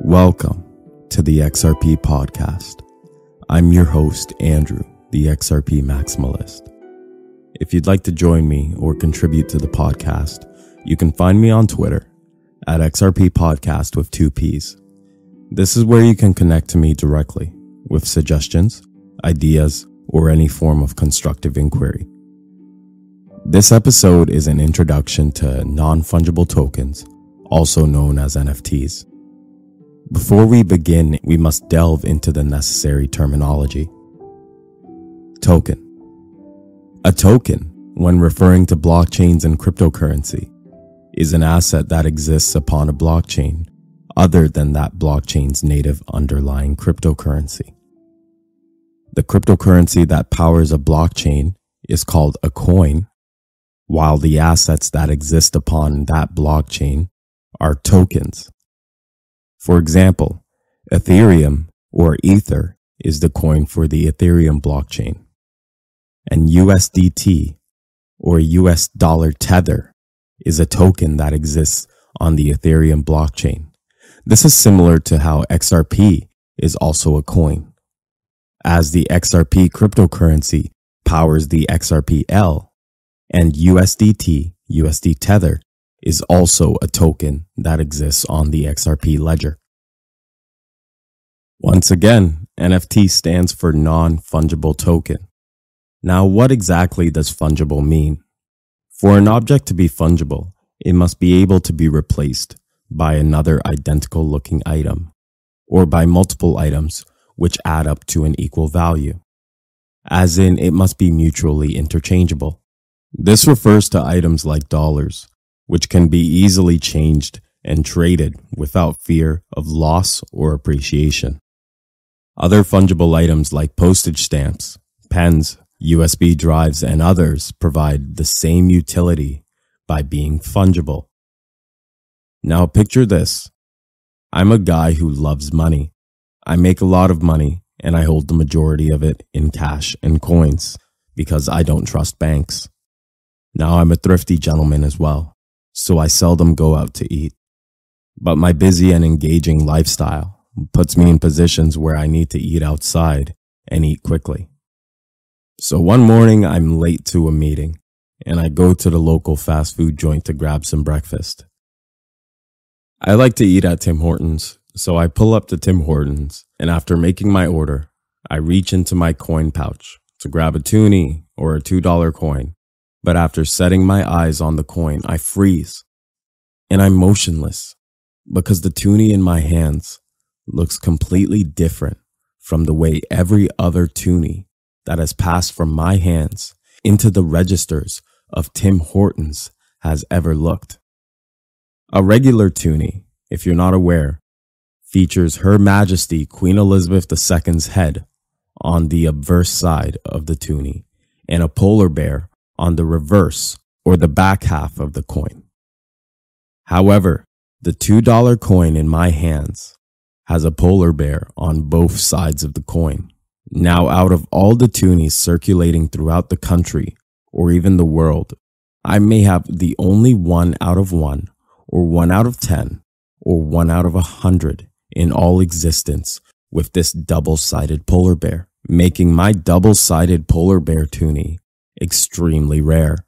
Welcome to the XRP podcast. I'm your host, Andrew, the XRP Maximalist. If you'd like to join me or contribute to the podcast, you can find me on Twitter at XRP Podcast with two P's. This is where you can connect to me directly with suggestions, ideas, or any form of constructive inquiry. This episode is an introduction to non fungible tokens, also known as NFTs. Before we begin, we must delve into the necessary terminology. Token. A token, when referring to blockchains and cryptocurrency, is an asset that exists upon a blockchain other than that blockchain's native underlying cryptocurrency. The cryptocurrency that powers a blockchain is called a coin, while the assets that exist upon that blockchain are tokens. For example, Ethereum or Ether is the coin for the Ethereum blockchain, and USDT or US dollar tether is a token that exists on the Ethereum blockchain. This is similar to how XRP is also a coin as the XRP cryptocurrency powers the XRPL and USDT, USD Tether, is also a token that exists on the XRP ledger. Once again, NFT stands for non-fungible token. Now, what exactly does fungible mean? For an object to be fungible, it must be able to be replaced by another identical looking item or by multiple items which add up to an equal value, as in it must be mutually interchangeable. This refers to items like dollars, which can be easily changed and traded without fear of loss or appreciation. Other fungible items like postage stamps, pens, USB drives, and others provide the same utility by being fungible. Now picture this. I'm a guy who loves money. I make a lot of money and I hold the majority of it in cash and coins because I don't trust banks. Now I'm a thrifty gentleman as well, so I seldom go out to eat. But my busy and engaging lifestyle puts me in positions where I need to eat outside and eat quickly. So one morning I'm late to a meeting and I go to the local fast food joint to grab some breakfast. I like to eat at Tim Hortons so I pull up to Tim Hortons, and after making my order, I reach into my coin pouch to grab a toonie or a $2 coin. But after setting my eyes on the coin, I freeze and I'm motionless because the toonie in my hands looks completely different from the way every other toonie that has passed from my hands into the registers of Tim Hortons has ever looked. A regular toonie, if you're not aware, features Her Majesty Queen Elizabeth II's head on the obverse side of the toonie and a polar bear on the reverse or the back half of the coin. However, the $2 coin in my hands has a polar bear on both sides of the coin. Now, out of all the toonies circulating throughout the country or even the world, I may have the only one out of one or one out of 10 or one out of a hundred in all existence with this double-sided polar bear, making my double-sided polar bear toonie extremely rare.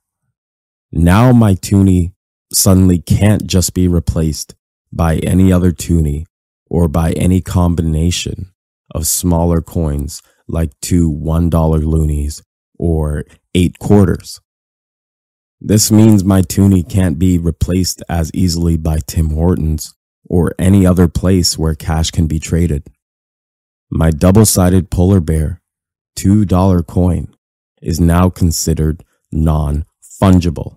Now my toonie suddenly can't just be replaced by any other toonie or by any combination of smaller coins like two $1 loonies or eight quarters. This means my toonie can't be replaced as easily by Tim Hortons or any other place where cash can be traded. My double-sided polar bear $2 coin is now considered non-fungible.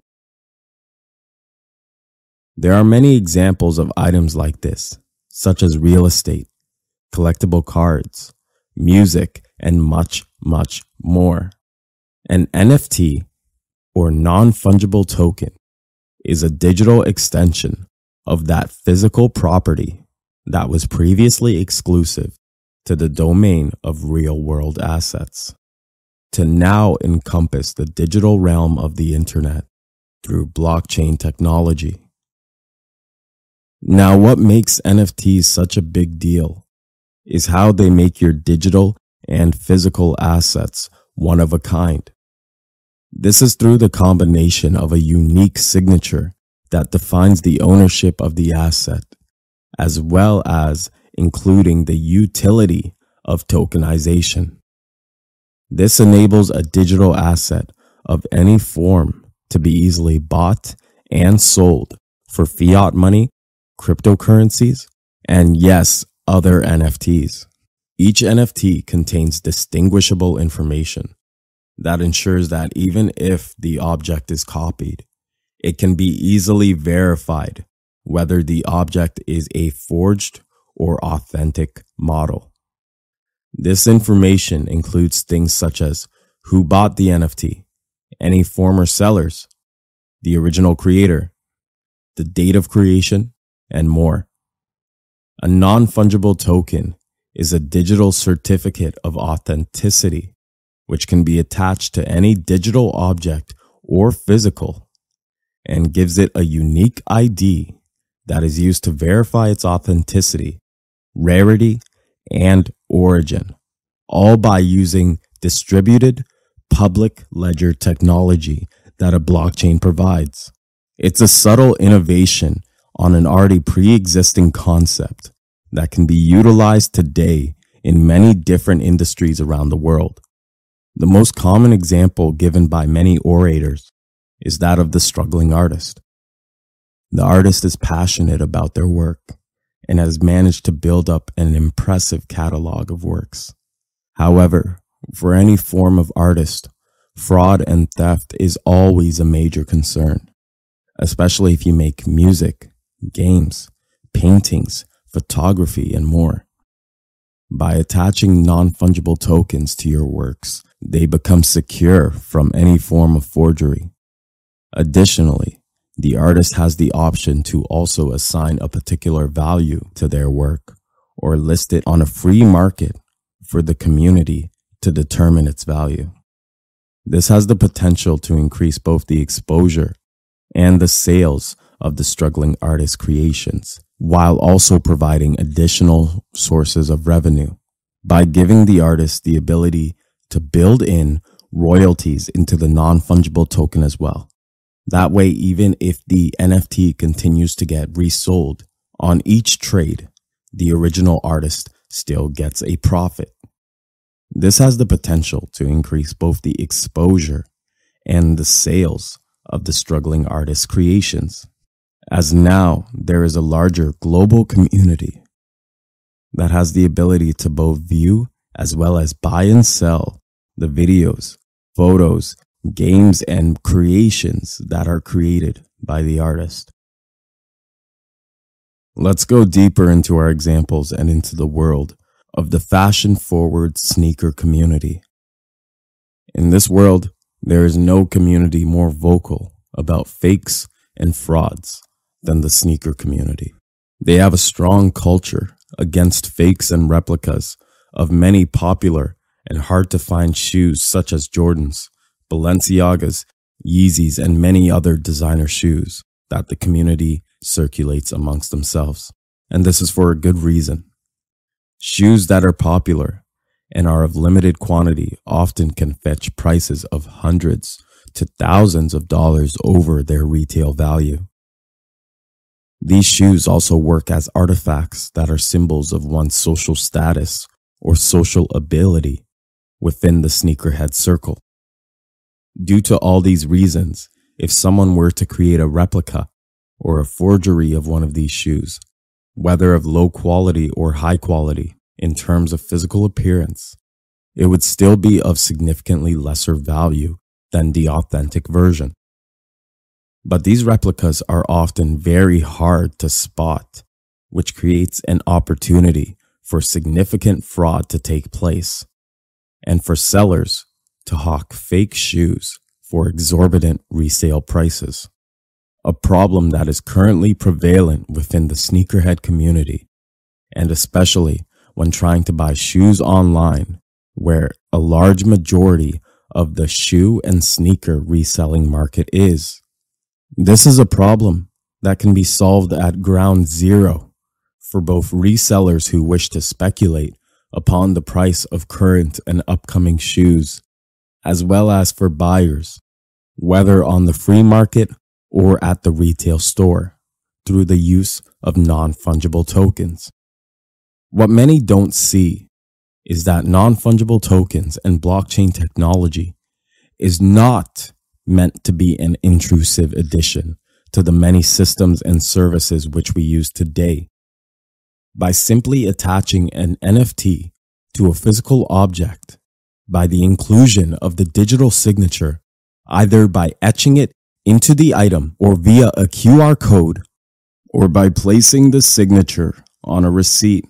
There are many examples of items like this, such as real estate, collectible cards, music, and much, much more. An NFT or non-fungible token is a digital extension of that physical property that was previously exclusive to the domain of real world assets. To now encompass the digital realm of the internet through blockchain technology. Now, what makes NFTs such a big deal is how they make your digital and physical assets one of a kind. This is through the combination of a unique signature that defines the ownership of the asset, as well as including the utility of tokenization. This enables a digital asset of any form to be easily bought and sold for fiat money, cryptocurrencies, and yes, other NFTs. Each NFT contains distinguishable information that ensures that even if the object is copied, it can be easily verified whether the object is a forged or authentic model. This information includes things such as who bought the NFT, any former sellers, the original creator, the date of creation, and more. A non-fungible token is a digital certificate of authenticity, which can be attached to any digital object or physical and gives it a unique ID that is used to verify its authenticity, rarity, and origin, all by using distributed public ledger technology that a blockchain provides. It's a subtle innovation on an already pre-existing concept that can be utilized today in many different industries around the world. The most common example given by many orators is that of the struggling artist. The artist is passionate about their work and has managed to build up an impressive catalog of works. However, for any form of artist, fraud and theft is always a major concern, especially if you make music, games, paintings, photography, and more. By attaching non-fungible tokens to your works, they become secure from any form of forgery. Additionally, the artist has the option to also assign a particular value to their work or list it on a free market for the community to determine its value. This has the potential to increase both the exposure and the sales of the struggling artist's creations, while also providing additional sources of revenue by giving the artist the ability to build in royalties into the non-fungible token as well. That way, even if the NFT continues to get resold on each trade, the original artist still gets a profit. This has the potential to increase both the exposure and the sales of the struggling artist's creations, as now there is a larger global community that has the ability to both view as well as buy and sell the videos, photos, games and creations that are created by the artist. Let's go deeper into our examples and into the world of the fashion forward sneaker community. In this world, there is no community more vocal about fakes and frauds than the sneaker community. They have a strong culture against fakes and replicas of many popular and hard to find shoes such as Jordans, Balenciagas, Yeezys, and many other designer shoes that the community circulates amongst themselves. And this is for a good reason. Shoes that are popular and are of limited quantity often can fetch prices of hundreds to thousands of dollars over their retail value. These shoes also work as artifacts that are symbols of one's social status or social ability within the sneakerhead circle. Due to all these reasons, if someone were to create a replica or a forgery of one of these shoes, whether of low quality or high quality in terms of physical appearance, it would still be of significantly lesser value than the authentic version. But these replicas are often very hard to spot, which creates an opportunity for significant fraud to take place and for sellers to hawk fake shoes for exorbitant resale prices, a problem that is currently prevalent within the sneakerhead community, and especially when trying to buy shoes online, where a large majority of the shoe and sneaker reselling market is. This is a problem that can be solved at ground zero for both resellers who wish to speculate upon the price of current and upcoming shoes, as well as for buyers, whether on the free market or at the retail store, through the use of non fungible tokens. What many don't see is that non fungible tokens and blockchain technology is not meant to be an intrusive addition to the many systems and services which we use today. By simply attaching an NFT to a physical object, by the inclusion of the digital signature, either by etching it into the item or via a QR code, or by placing the signature on a receipt.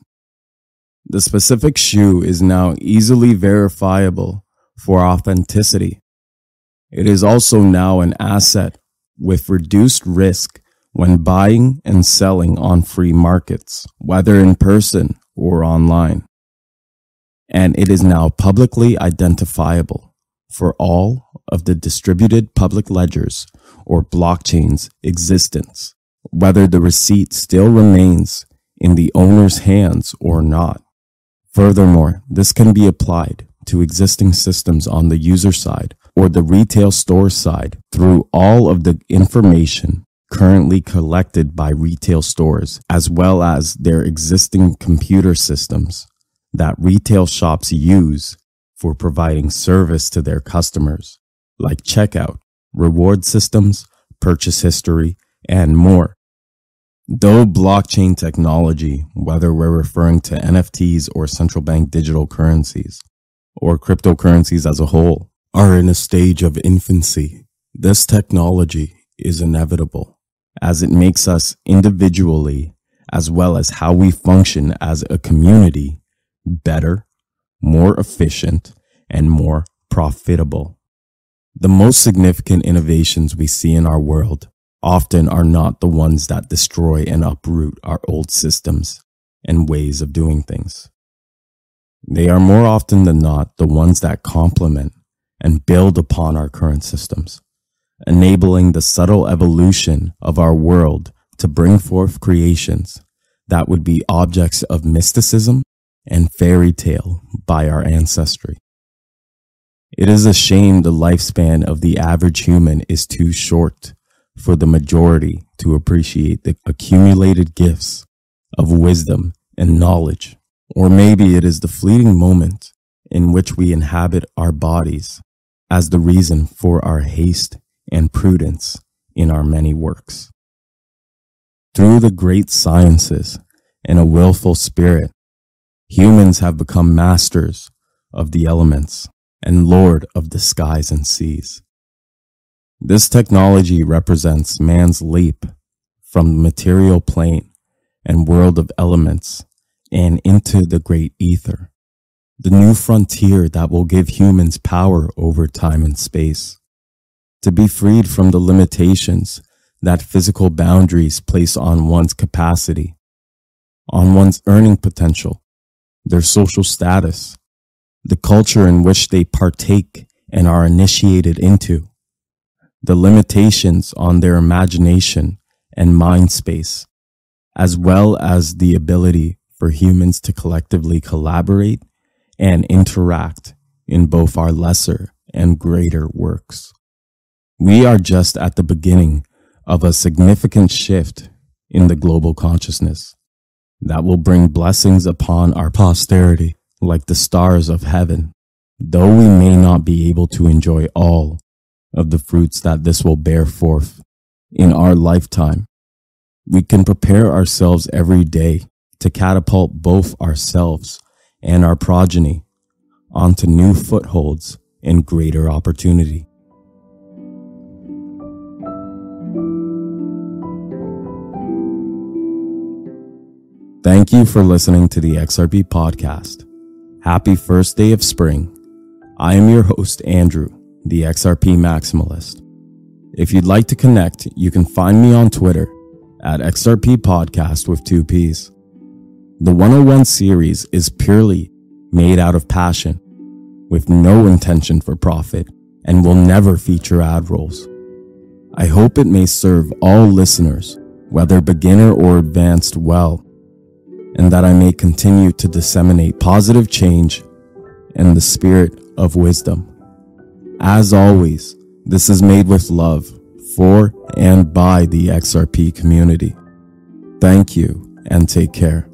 The specific shoe is now easily verifiable for authenticity. It is also now an asset with reduced risk when buying and selling on free markets, whether in person or online. And it is now publicly identifiable for all of the distributed public ledgers or blockchains existence, whether the receipt still remains in the owner's hands or not. Furthermore, this can be applied to existing systems on the user side or the retail store side through all of the information currently collected by retail stores, as well as their existing computer systems that retail shops use for providing service to their customers, like checkout, reward systems, purchase history, and more. Though blockchain technology, whether we're referring to NFTs or central bank digital currencies, or cryptocurrencies as a whole, are in a stage of infancy. This technology is inevitable as it makes us individually as well as how we function as a community better, more efficient, and more profitable. The most significant innovations we see in our world often are not the ones that destroy and uproot our old systems and ways of doing things. They are more often than not the ones that complement and build upon our current systems, enabling the subtle evolution of our world to bring forth creations that would be objects of mysticism and fairy tale by our ancestry. It is a shame the lifespan of the average human is too short for the majority to appreciate the accumulated gifts of wisdom and knowledge. Or maybe it is the fleeting moment in which we inhabit our bodies as the reason for our haste and prudence in our many works. Through the great sciences and a willful spirit, humans have become masters of the elements and lord of the skies and seas. This technology represents man's leap from the material plane and world of elements and into the great ether the new frontier that will give humans power over time and space, to be freed from the limitations that physical boundaries place on one's capacity, on one's earning potential, their social status, the culture in which they partake and are initiated into, the limitations on their imagination and mind space, as well as the ability for humans to collectively collaborate and interact in both our lesser and greater works. We are just at the beginning of a significant shift in the global consciousness that will bring blessings upon our posterity like the stars of heaven, though we may not be able to enjoy all of the fruits that this will bear forth in our lifetime. We can prepare ourselves every day to catapult both ourselves and our progeny onto new footholds and greater opportunity. Thank you for listening to the XRP podcast. Happy first day of spring. I am your host, Andrew, the XRP Maximalist. If you'd like to connect, you can find me on Twitter at XRP Podcast with two P's. The 101 series is purely made out of passion, with no intention for profit and will never feature ad rolls. I hope it may serve all listeners, whether beginner or advanced, well, and that I may continue to disseminate positive change and the spirit of wisdom. As always, this is made with love for and by the XRP community. Thank you and take care.